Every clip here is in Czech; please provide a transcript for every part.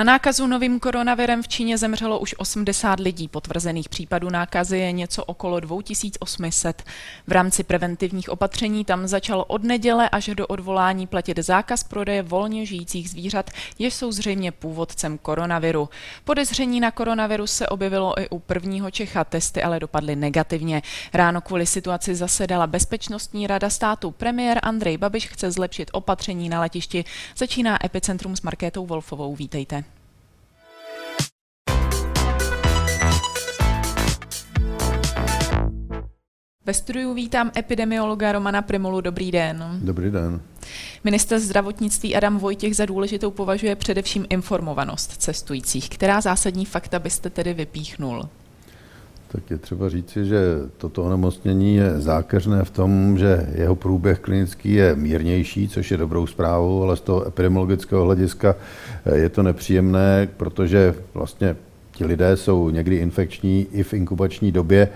Na nákazu novým koronavirem v Číně zemřelo už 80 lidí. Potvrzených případů nákazy je něco okolo 2800. V rámci preventivních opatření tam začal od neděle až do odvolání platit zákaz prodeje volně žijících zvířat, jež jsou zřejmě původcem koronaviru. Podezření na koronavirus se objevilo i u prvního Čecha, testy ale dopadly negativně. Ráno kvůli situaci zasedala Bezpečnostní rada státu. Premiér Andrej Babiš chce zlepšit opatření na letišti. Začíná Epicentrum s Markétou Wolfovou. Vítejte. Ve studiu vítám epidemiologa Romana Primulu. Dobrý den. Dobrý den. Minister zdravotnictví Adam Vojtěch za důležitou považuje především informovanost cestujících. Která zásadní fakta byste tedy vypíchnul? Tak je třeba říci, že toto onemocnění je zákeřné v tom, že jeho průběh klinický je mírnější, což je dobrou zprávou, ale z toho epidemiologického hlediska je to nepříjemné, protože vlastně ti lidé jsou někdy infekční i v inkubační době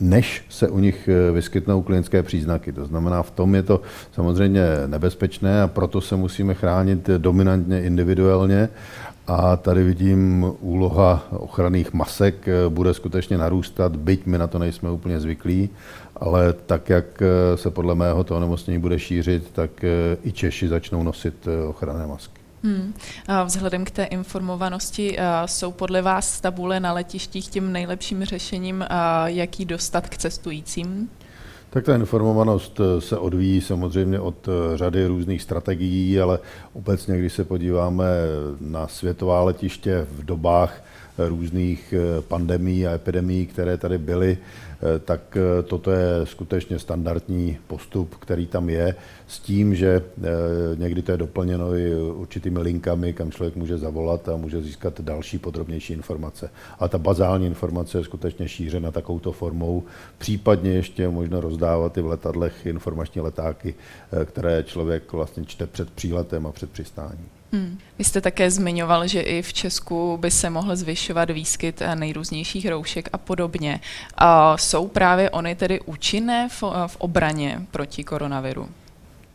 než se u nich eh, vyskytnou klinické příznaky. To znamená, v tom je to samozřejmě nebezpečné a proto se musíme chránit dominantně individuálně. A tady vidím, úloha ochranných masek eh, bude skutečně narůstat, byť my na to nejsme úplně zvyklí, ale tak, jak eh, se podle mého to onemocnění bude šířit, tak i Češi začnou nosit ochranné masky. Hmm. A vzhledem k té informovanosti jsou podle vás tabule na letištích tím nejlepším řešením, jaký dostat k cestujícím? Tak ta informovanost eh, se odvíjí samozřejmě od eh, řady různých strategií, ale obecně, když se podíváme na světová letiště v dobách různých eh, pandemí a epidemí, které tady byly, eh, tak eh, toto je skutečně standardní postup, který tam je, s tím, že někdy to je doplněno i určitými linkami, kam člověk může zavolat a může získat další podrobnější informace. A ta bazální informace je skutečně šířena takovouto formou, případně ještě možno rozdávat i v letadlech informační letáky, které člověk vlastně čte před příletem a před přistáním. Hmm. Vy jste také zmiňoval, že i v Česku by se mohl zvyšovat výskyt eh, nejrůznějších roušek a podobně. A jsou právě oni tedy účinné v, v obraně proti koronaviru?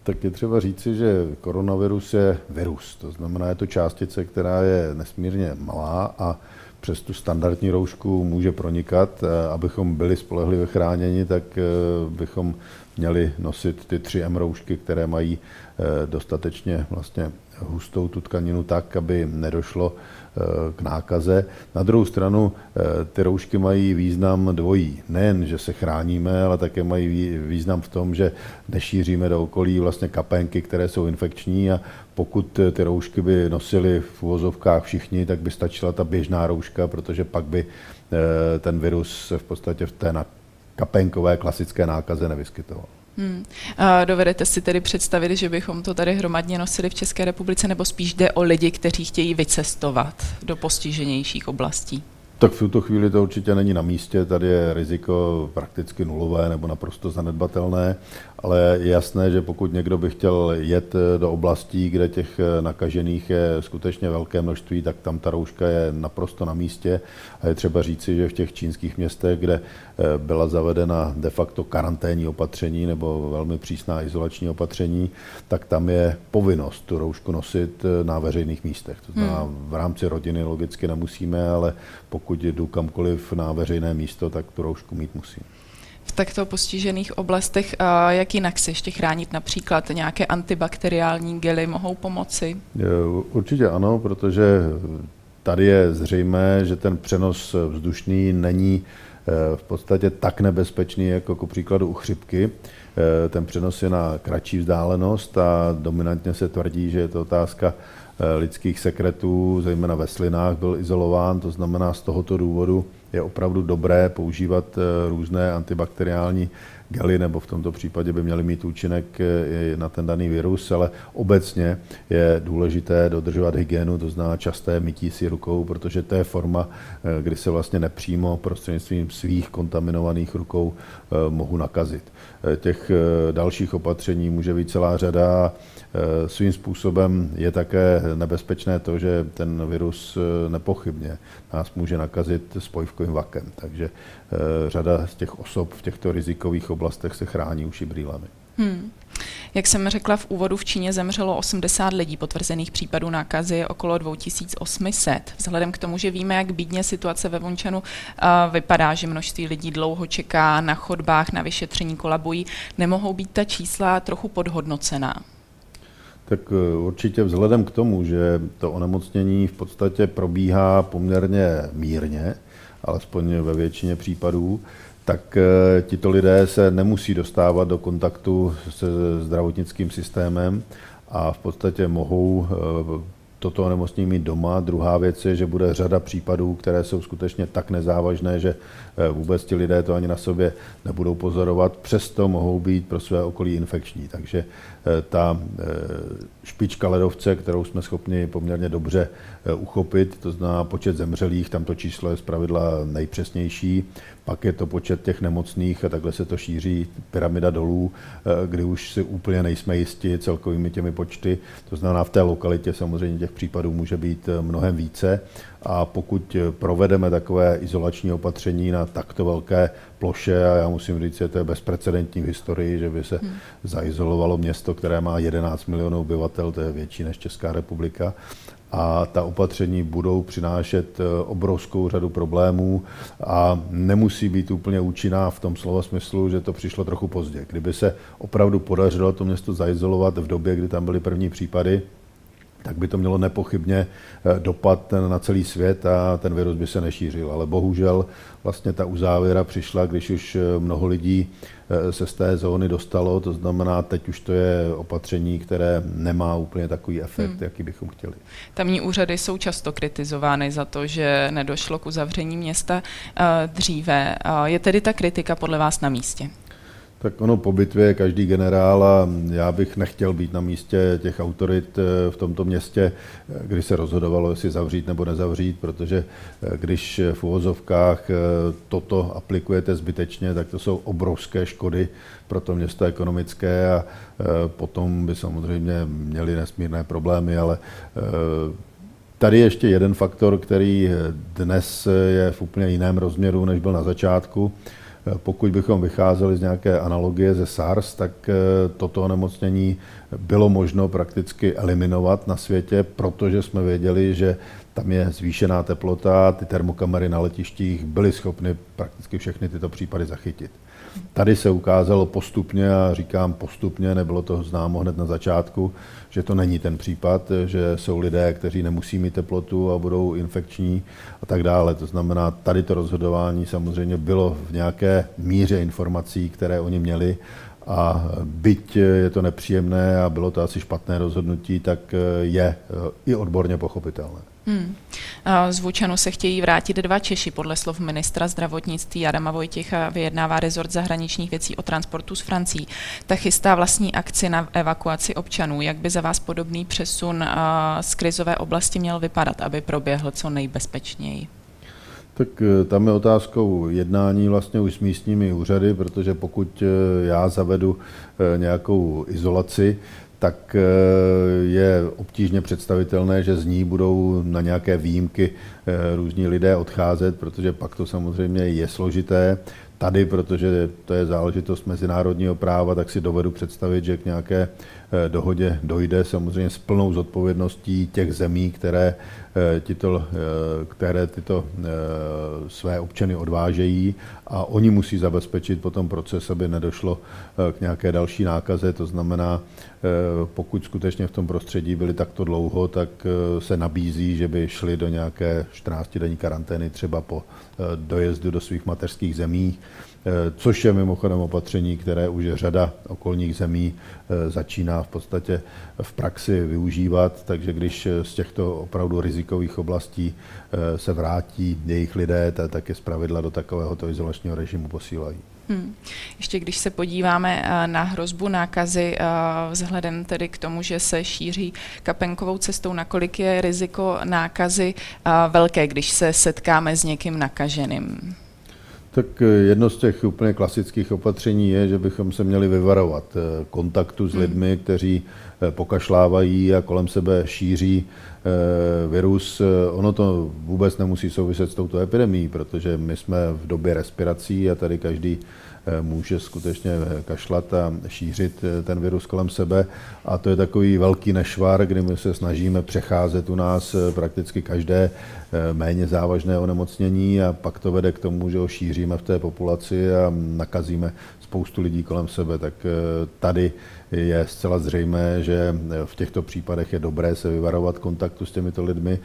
Tak je třeba říci, že koronavirus je virus, to znamená, je to částice, která je nesmírně malá a přes tu standardní roušku může pronikat. Eh, abychom byli spolehlivě chráněni, tak eh, bychom měli nosit ty 3M roušky, které mají dostatečně vlastně hustou tu tkaninu tak, aby nedošlo eh, k nákaze. Na druhou stranu eh, ty roušky mají význam dvojí. Nejen, že se chráníme, ale také mají význam v tom, že nešíříme do okolí vlastně kapenky, které jsou infekční a pokud ty roušky by nosili v uvozovkách všichni, tak by stačila ta běžná rouška, protože pak by eh, ten virus se v podstatě v té kapenkové klasické nákaze nevyskytoval. Hmm. A dovedete si tedy představit, že bychom to tady hromadně nosili v České republice, nebo spíš jde o lidi, kteří chtějí vycestovat do postiženějších oblastí? Tak v tuto chvíli to určitě není na místě, tady je riziko prakticky nulové nebo naprosto zanedbatelné, ale je jasné, že pokud někdo by chtěl jet do oblastí, kde těch nakažených je skutečně velké množství, tak tam ta rouška je naprosto na místě a je třeba říci, že v těch čínských městech, kde eh, byla zavedena de facto karanténní opatření nebo velmi přísná izolační opatření, tak tam je povinnost tu roušku nosit eh, na veřejných místech. To znamená, hmm. v rámci rodiny logicky nemusíme, ale pokud pokud jdu kamkoliv na veřejné místo, tak tu roušku mít musím. V takto postižených oblastech, jak jinak se ještě chránit? Například nějaké antibakteriální gely mohou pomoci? Určitě ano, protože tady je zřejmé, že ten přenos vzdušný není eh, v podstatě tak nebezpečný jako ku příkladu u chřipky. Eh, ten přenos je na kratší vzdálenost a dominantně se tvrdí, že je to otázka lidských sekretů, zejména ve slinách, byl izolován. To znamená, z tohoto důvodu je opravdu dobré používat eh, různé antibakteriální gely, nebo v tomto případě by měly mít účinek eh, na ten daný virus, ale obecně je důležité dodržovat hygienu, to znamená časté mytí si rukou, protože to je forma, kdy se vlastně nepřímo prostřednictvím svých kontaminovaných rukou mohu nakazit. Těch dalších opatření může být celá řada Eh, svým způsobem je také nebezpečné to, že ten virus eh, nepochybně nás může nakazit spojivkovým vakem. Takže eh, řada z těch osob v těchto rizikových oblastech se chrání uši brýlemi. Hmm. Jak jsem řekla v úvodu, v Číně zemřelo 80 lidí, potvrzených případů nákazy je okolo 2800. Vzhledem k tomu, že víme, jak bídně situace ve Vončanu vypadá, že množství lidí dlouho čeká na chodbách, na vyšetření kolabují, nemohou být ta čísla trochu podhodnocená? Tak e, určitě vzhledem k tomu, že to onemocnění v podstatě probíhá poměrně mírně, alespoň ve většině případů, tak eh, tito lidé se nemusí dostávat do kontaktu se zdravotnickým systémem a v podstatě mohou eh, toto onemocnění mít doma. Druhá věc je, že bude řada případů, které jsou skutečně tak nezávažné, že eh, vůbec ti lidé to ani na sobě nebudou pozorovat, přesto mohou být pro své okolí infekční. Takže ta špička ledovce, kterou jsme schopni poměrně dobře uchopit, to znamená počet zemřelých, tam to číslo je zpravidla nejpřesnější, pak je to počet těch nemocných a takhle se to šíří pyramida dolů, kdy už si úplně nejsme jisti celkovými těmi počty. To znamená, v té lokalitě samozřejmě těch případů může být eh, mnohem více a pokud eh, provedeme takové izolační opatření na takto velké ploše, a já musím říct, že to je bezprecedentní v historii, že by se hmm. zaizolovalo město, které má 11 milionů obyvatel, to je větší než Česká republika, a ta opatření budou přinášet eh, obrovskou řadu problémů a nemusí být úplně účinná v tom slova smyslu, že to přišlo trochu pozdě. Kdyby se opravdu podařilo to město zaizolovat v době, kdy tam byly první případy, tak by to mělo nepochybně eh, dopad na celý svět a ten virus by se nešířil. Ale bohužel vlastně ta uzávěra přišla, když už eh, mnoho lidí eh, se z té zóny dostalo, to znamená, teď už to je opatření, které nemá úplně takový efekt, hmm. jaký bychom chtěli. Tamní úřady jsou často kritizovány za to, že nedošlo k uzavření města dříve. Je tedy ta kritika podle vás na místě? Tak ono po bitvě je každý generál a já bych nechtěl být na místě těch autorit eh, v tomto městě, eh, kdy se rozhodovalo, jestli zavřít nebo nezavřít, protože eh, když v uvozovkách toto aplikujete zbytečně, tak to jsou obrovské škody pro to město ekonomické a potom by samozřejmě měli nesmírné problémy, ale Tady je ještě jeden faktor, který dnes je v úplně jiném rozměru, než byl na začátku. Pokud bychom vycházeli z nějaké analogie ze SARS, tak eh, toto onemocnění bylo možno prakticky eliminovat na světě, protože jsme věděli, že tam je zvýšená teplota, ty termokamery na letištích byly schopny prakticky všechny tyto případy zachytit. Tady se ukázalo postupně, a říkám postupně, nebylo to známo hned na začátku, že to není ten případ, že jsou lidé, kteří nemusí mít teplotu a budou infekční a tak dále. To znamená, tady to rozhodování samozřejmě bylo v nějaké míře informací, které oni měli a byť je to nepříjemné a bylo to asi špatné rozhodnutí, tak je i odborně pochopitelné. Hmm. Z Vůčanu se chtějí vrátit dva Češi. Podle slov ministra zdravotnictví Adama Vojtěcha vyjednává rezort zahraničních věcí o transportu s Francií. Ta chystá vlastní akci na evakuaci občanů. Jak by za vás podobný přesun z krizové oblasti měl vypadat, aby proběhl co nejbezpečněji? Tak e, tam je otázkou jednání vlastně už s místními úřady, protože pokud já zavedu nějakou izolaci, tak eh, je obtížně představitelné, že z ní budou na nějaké výjimky eh, různí lidé odcházet, protože pak to samozřejmě je složité. Tady, protože to je záležitost mezinárodního práva, tak si dovedu představit, že k nějaké dohodě dojde samozřejmě s plnou zodpovědností těch zemí, které tyto, které tyto své občany odvážejí a oni musí zabezpečit potom proces, aby nedošlo k nějaké další nákaze. To znamená, pokud skutečně v tom prostředí byli takto dlouho, tak se nabízí, že by šli do nějaké 14-denní karantény třeba po dojezdu do svých mateřských zemí. Eh, což je mimochodem opatření, které už řada okolních zemí eh, začíná v podstatě v praxi využívat, takže když eh, z těchto opravdu rizikových oblastí se vrátí jejich lidé, tak je zpravidla do takovéhoto izolačního režimu posílají. Hmm. Ještě když se podíváme na hrozbu nákazy, vzhledem tedy k tomu, že se šíří kapenkovou cestou, nakolik je riziko nákazy velké, když se setkáme s někým nakaženým? Tak eh, jedno z těch úplně klasických opatření je, že bychom se měli vyvarovat eh, kontaktu s hmm. lidmi, kteří pokašlávají a kolem sebe šíří virus. Ono to vůbec nemusí souviset s touto epidemí, protože my jsme v době respirací a tady každý Eh, může skutečně eh, kašlat a šířit eh, ten virus kolem sebe. A to je takový velký nešvar, kdy my se snažíme přecházet u nás prakticky každé méně závažné onemocnění a pak to vede k tomu, že ho šíříme v té populaci a nakazíme spoustu lidí kolem sebe. Tak tady je zcela zřejmé, že v těchto případech je dobré se vyvarovat kontaktu s těmito lidmi.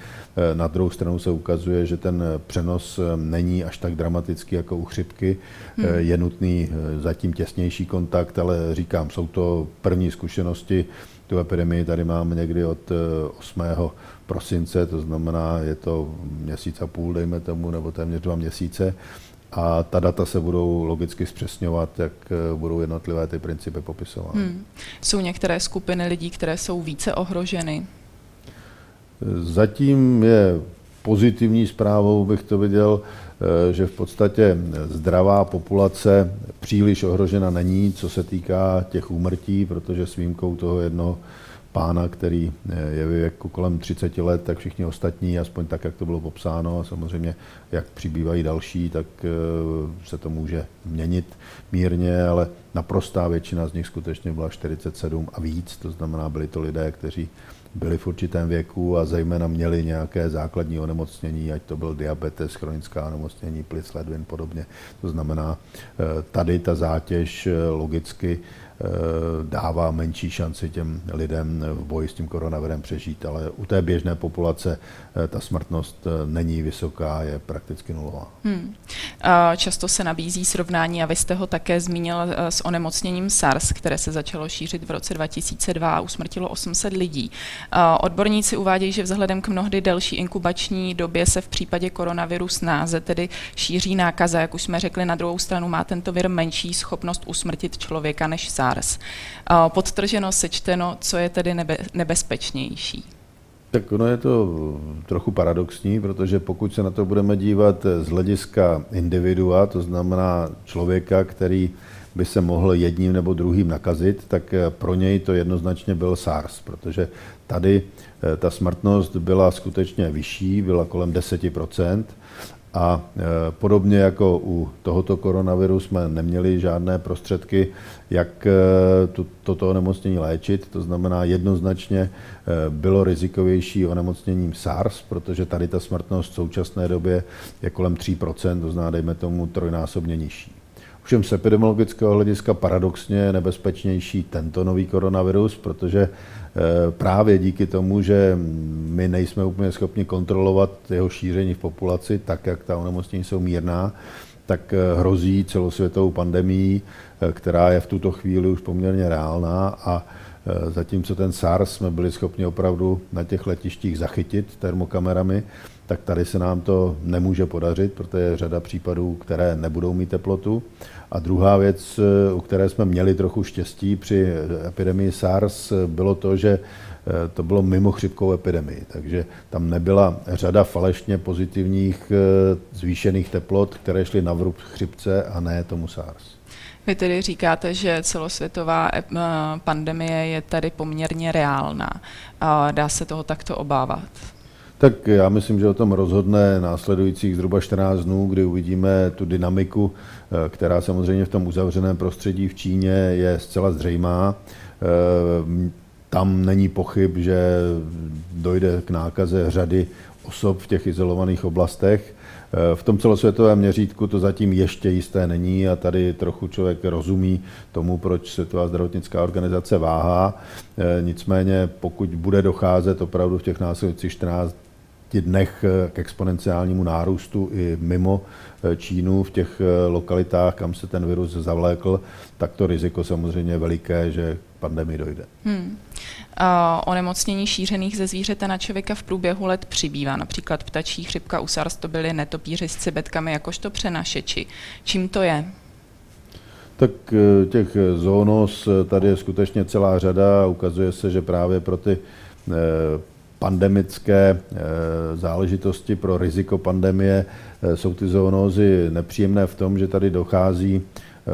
Na druhou stranu se ukazuje, že ten přenos není až tak dramatický jako u chřipky. Hmm. Je nutný zatím těsnější kontakt, ale říkám, jsou to první zkušenosti. Tu epidemii tady máme někdy od 8 prosince, to znamená, je to měsíc a půl, dejme tomu, nebo téměř dva měsíce a ta data se budou logicky zpřesňovat, jak eh, budou jednotlivé ty principy popisovány. Hmm. Jsou některé skupiny lidí, které jsou více ohroženy? Zatím je pozitivní zprávou, bych to viděl, eh, že v podstatě zdravá populace příliš ohrožena není, co se týká těch úmrtí, protože s výjimkou toho jednoho pána, který eh, je ve věku kolem 30 let, tak všichni ostatní, aspoň tak, jak to bylo popsáno, a samozřejmě jak přibývají další, tak eh, se to může měnit mírně, ale naprostá většina z nich skutečně byla 47 a víc, to znamená, byli to lidé, kteří byli v určitém věku a zejména měli nějaké základní onemocnění, ať to byl diabetes, chronická onemocnění, plic, ledvin, podobně. To znamená, eh, tady ta zátěž logicky dává menší šanci těm lidem v boji s tím koronavirem přežít, ale u té běžné populace eh, ta smrtnost eh, není vysoká, je prakticky nulová. Hmm. Často se nabízí srovnání, a vy jste ho také zmínil, s onemocněním SARS, které se začalo šířit v roce 2002 a usmrtilo 800 lidí. Odborníci uvádějí, že vzhledem k mnohdy delší inkubační době se v případě koronaviru snáze tedy šíří nákaza. Jak už jsme řekli, na druhou stranu má tento vir menší schopnost usmrtit člověka než SARS. SARS. Podtrženo, sečteno, co je tedy nebe, nebezpečnější? Tak ono je to trochu paradoxní, protože pokud se na to budeme dívat z hlediska individua, to znamená člověka, který by se mohl jedním nebo druhým nakazit, tak pro něj to jednoznačně byl SARS, protože tady eh, ta smrtnost byla skutečně vyšší, byla kolem 10 a e, podobně jako u tohoto koronaviru jsme neměli žádné prostředky, jak e, toto onemocnění léčit. To znamená, jednoznačně e, bylo rizikovější onemocněním SARS, protože tady ta smrtnost v současné době je kolem 3%, to znamená, dejme tomu trojnásobně nižší. Ovšem z epidemiologického hlediska paradoxně nebezpečnější tento nový koronavirus, protože eh, právě díky tomu, že my nejsme úplně schopni kontrolovat jeho šíření v populaci, tak jak ta onemocnění jsou mírná, tak eh, hrozí celosvětovou pandemii, eh, která je v tuto chvíli už poměrně reálná a zatímco ten SARS jsme byli schopni opravdu na těch letištích zachytit termokamerami, tak tady se nám to nemůže podařit, protože je řada případů, které nebudou mít teplotu. A druhá věc, eh, u které jsme měli trochu štěstí při epidemii SARS, bylo to, že eh, to bylo mimo chřipkou epidemii, takže tam nebyla řada falešně pozitivních eh, zvýšených teplot, které šly na vrub chřipce a ne tomu SARS. Vy tedy říkáte, že celosvětová pandemie je tady poměrně reálná. Dá se toho takto obávat? Tak já myslím, že o tom rozhodne následujících zhruba 14 dnů, kdy uvidíme tu dynamiku, eh, která samozřejmě v tom uzavřeném prostředí v Číně je zcela zřejmá. Eh, tam není pochyb, že dojde k nákaze řady osob v těch izolovaných oblastech. Eh, v tom celosvětovém měřítku to zatím ještě jisté není a tady trochu člověk rozumí tomu, proč Světová zdravotnická organizace váhá. Nicméně pokud bude docházet opravdu v těch následujících 14 dnech eh, k exponenciálnímu nárůstu i mimo eh, Čínu v těch eh, lokalitách, kam se ten virus zavlékl, tak to riziko samozřejmě je veliké, že k pandemii dojde. Hmm. O onemocnění šířených ze zvířete na člověka v průběhu let přibývá. Například ptačí chřipka u SARS to byly netopíři s cibetkami jakožto přenašeči. Čím to je? Tak těch zónos tady je skutečně celá řada. Ukazuje se, že právě pro ty pandemické eh, záležitosti, pro riziko pandemie, eh, jsou ty zoonózy nepříjemné v tom, že tady dochází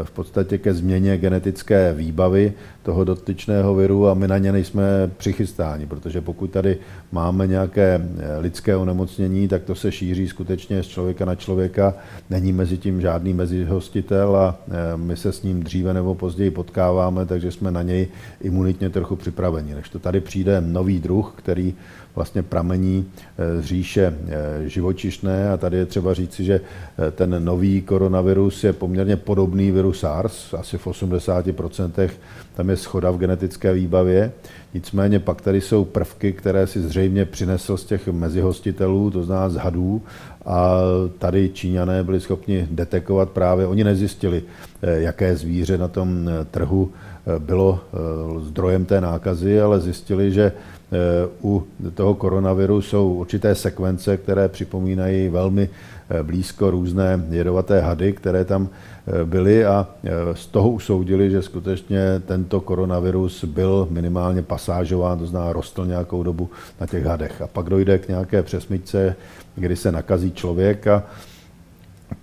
v podstatě ke změně genetické výbavy toho dotyčného viru a my na ně nejsme přichystáni, protože pokud tady máme nějaké lidské onemocnění, tak to se šíří skutečně z člověka na člověka, není mezi tím žádný mezihostitel a my se s ním dříve nebo později potkáváme, takže jsme na něj imunitně trochu připraveni. Než to tady přijde nový druh, který vlastně pramení eh, z říše eh, živočišné a tady je třeba říci, že eh, ten nový koronavirus je poměrně podobný SARS, asi v 80% tam je schoda v genetické výbavě, nicméně pak tady jsou prvky, které si zřejmě přinesl z těch mezihostitelů, to znamená z hadů a tady Číňané byli schopni detekovat právě, oni nezjistili, jaké zvíře na tom trhu bylo zdrojem té nákazy, ale zjistili, že u toho koronaviru jsou určité sekvence, které připomínají velmi eh, blízko různé jedovaté hady, které tam byly a eh, z toho usoudili, že skutečně tento koronavirus byl minimálně pasážován, to znamená rostl nějakou dobu na těch hadech. A pak dojde k nějaké přesmyčce, kdy se nakazí člověk a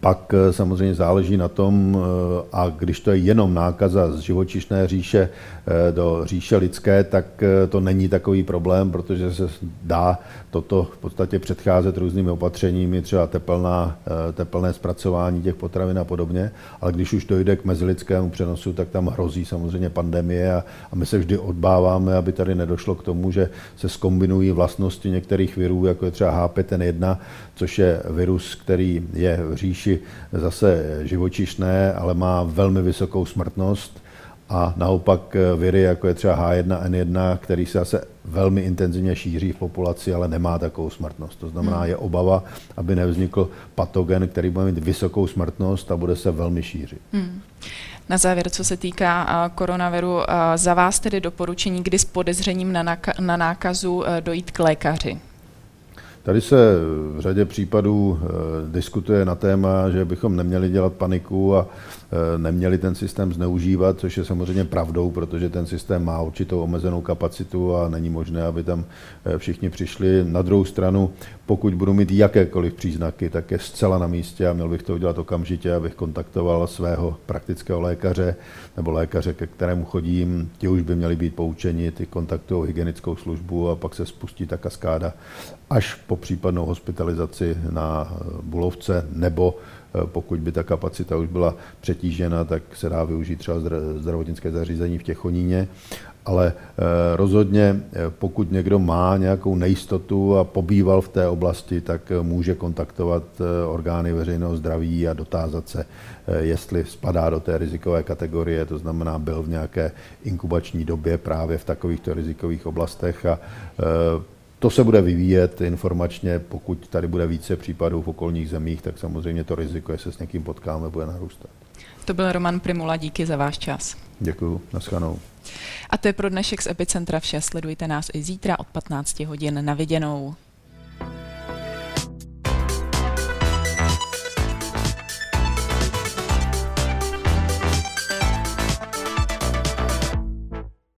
pak eh, samozřejmě záleží na tom, eh, a když to je jenom nákaza z živočišné říše eh, do říše lidské, tak to není takový problém, protože se dá toto v podstatě předcházet různými opatřeními, třeba teplná, teplné zpracování těch potravin a podobně. Ale když už dojde k mezilidskému přenosu, tak tam hrozí samozřejmě pandemie a, a my se vždy odbáváme, aby tady nedošlo k tomu, že se skombinují vlastnosti některých virů, jako je třeba H5N1, což je virus, který je v říši zase živočišné, ale má velmi vysokou smrtnost. A naopak viry, jako je třeba H1N1, který se zase velmi intenzivně šíří v populaci, ale nemá takovou smrtnost. To znamená, hmm. je obava, aby nevznikl patogen, který bude mít vysokou smrtnost a bude se velmi šířit. Hmm. Na závěr, co se týká koronaviru, za vás tedy doporučení, kdy s podezřením na nákazu dojít k lékaři? Tady se v řadě případů eh, diskutuje na téma, že bychom neměli dělat paniku a neměli ten systém zneužívat, což je samozřejmě pravdou, protože ten systém má určitou omezenou kapacitu a není možné, aby tam eh, všichni přišli. Na druhou stranu, pokud budu mít jakékoliv příznaky, tak je zcela na místě a měl bych to udělat okamžitě, abych kontaktoval svého praktického lékaře nebo lékaře, ke kterému chodím. Ti už by měli být poučeni, ty kontaktují hygienickou službu a pak se spustí ta kaskáda až po případnou hospitalizaci na Bulovce, nebo eh, pokud by ta kapacita už byla přetížena, tak se dá využít třeba zdravotnické zařízení v Těchoníně. Ale eh, rozhodně, eh, pokud někdo má nějakou nejistotu a pobýval v té oblasti, tak může kontaktovat orgány veřejného zdraví a dotázat se, jestli spadá do té rizikové kategorie, to znamená, byl v nějaké inkubační době právě v takovýchto rizikových oblastech a to se bude vyvíjet informačně, pokud tady bude více případů v okolních zemích, tak samozřejmě to riziko, jestli se s někým potkáme, bude narůstat. To byl Roman Primula, díky za váš čas. Děkuji, naschledanou. A to je pro dnešek z Epicentra vše. Sledujte nás i zítra od 15 hodin na viděnou.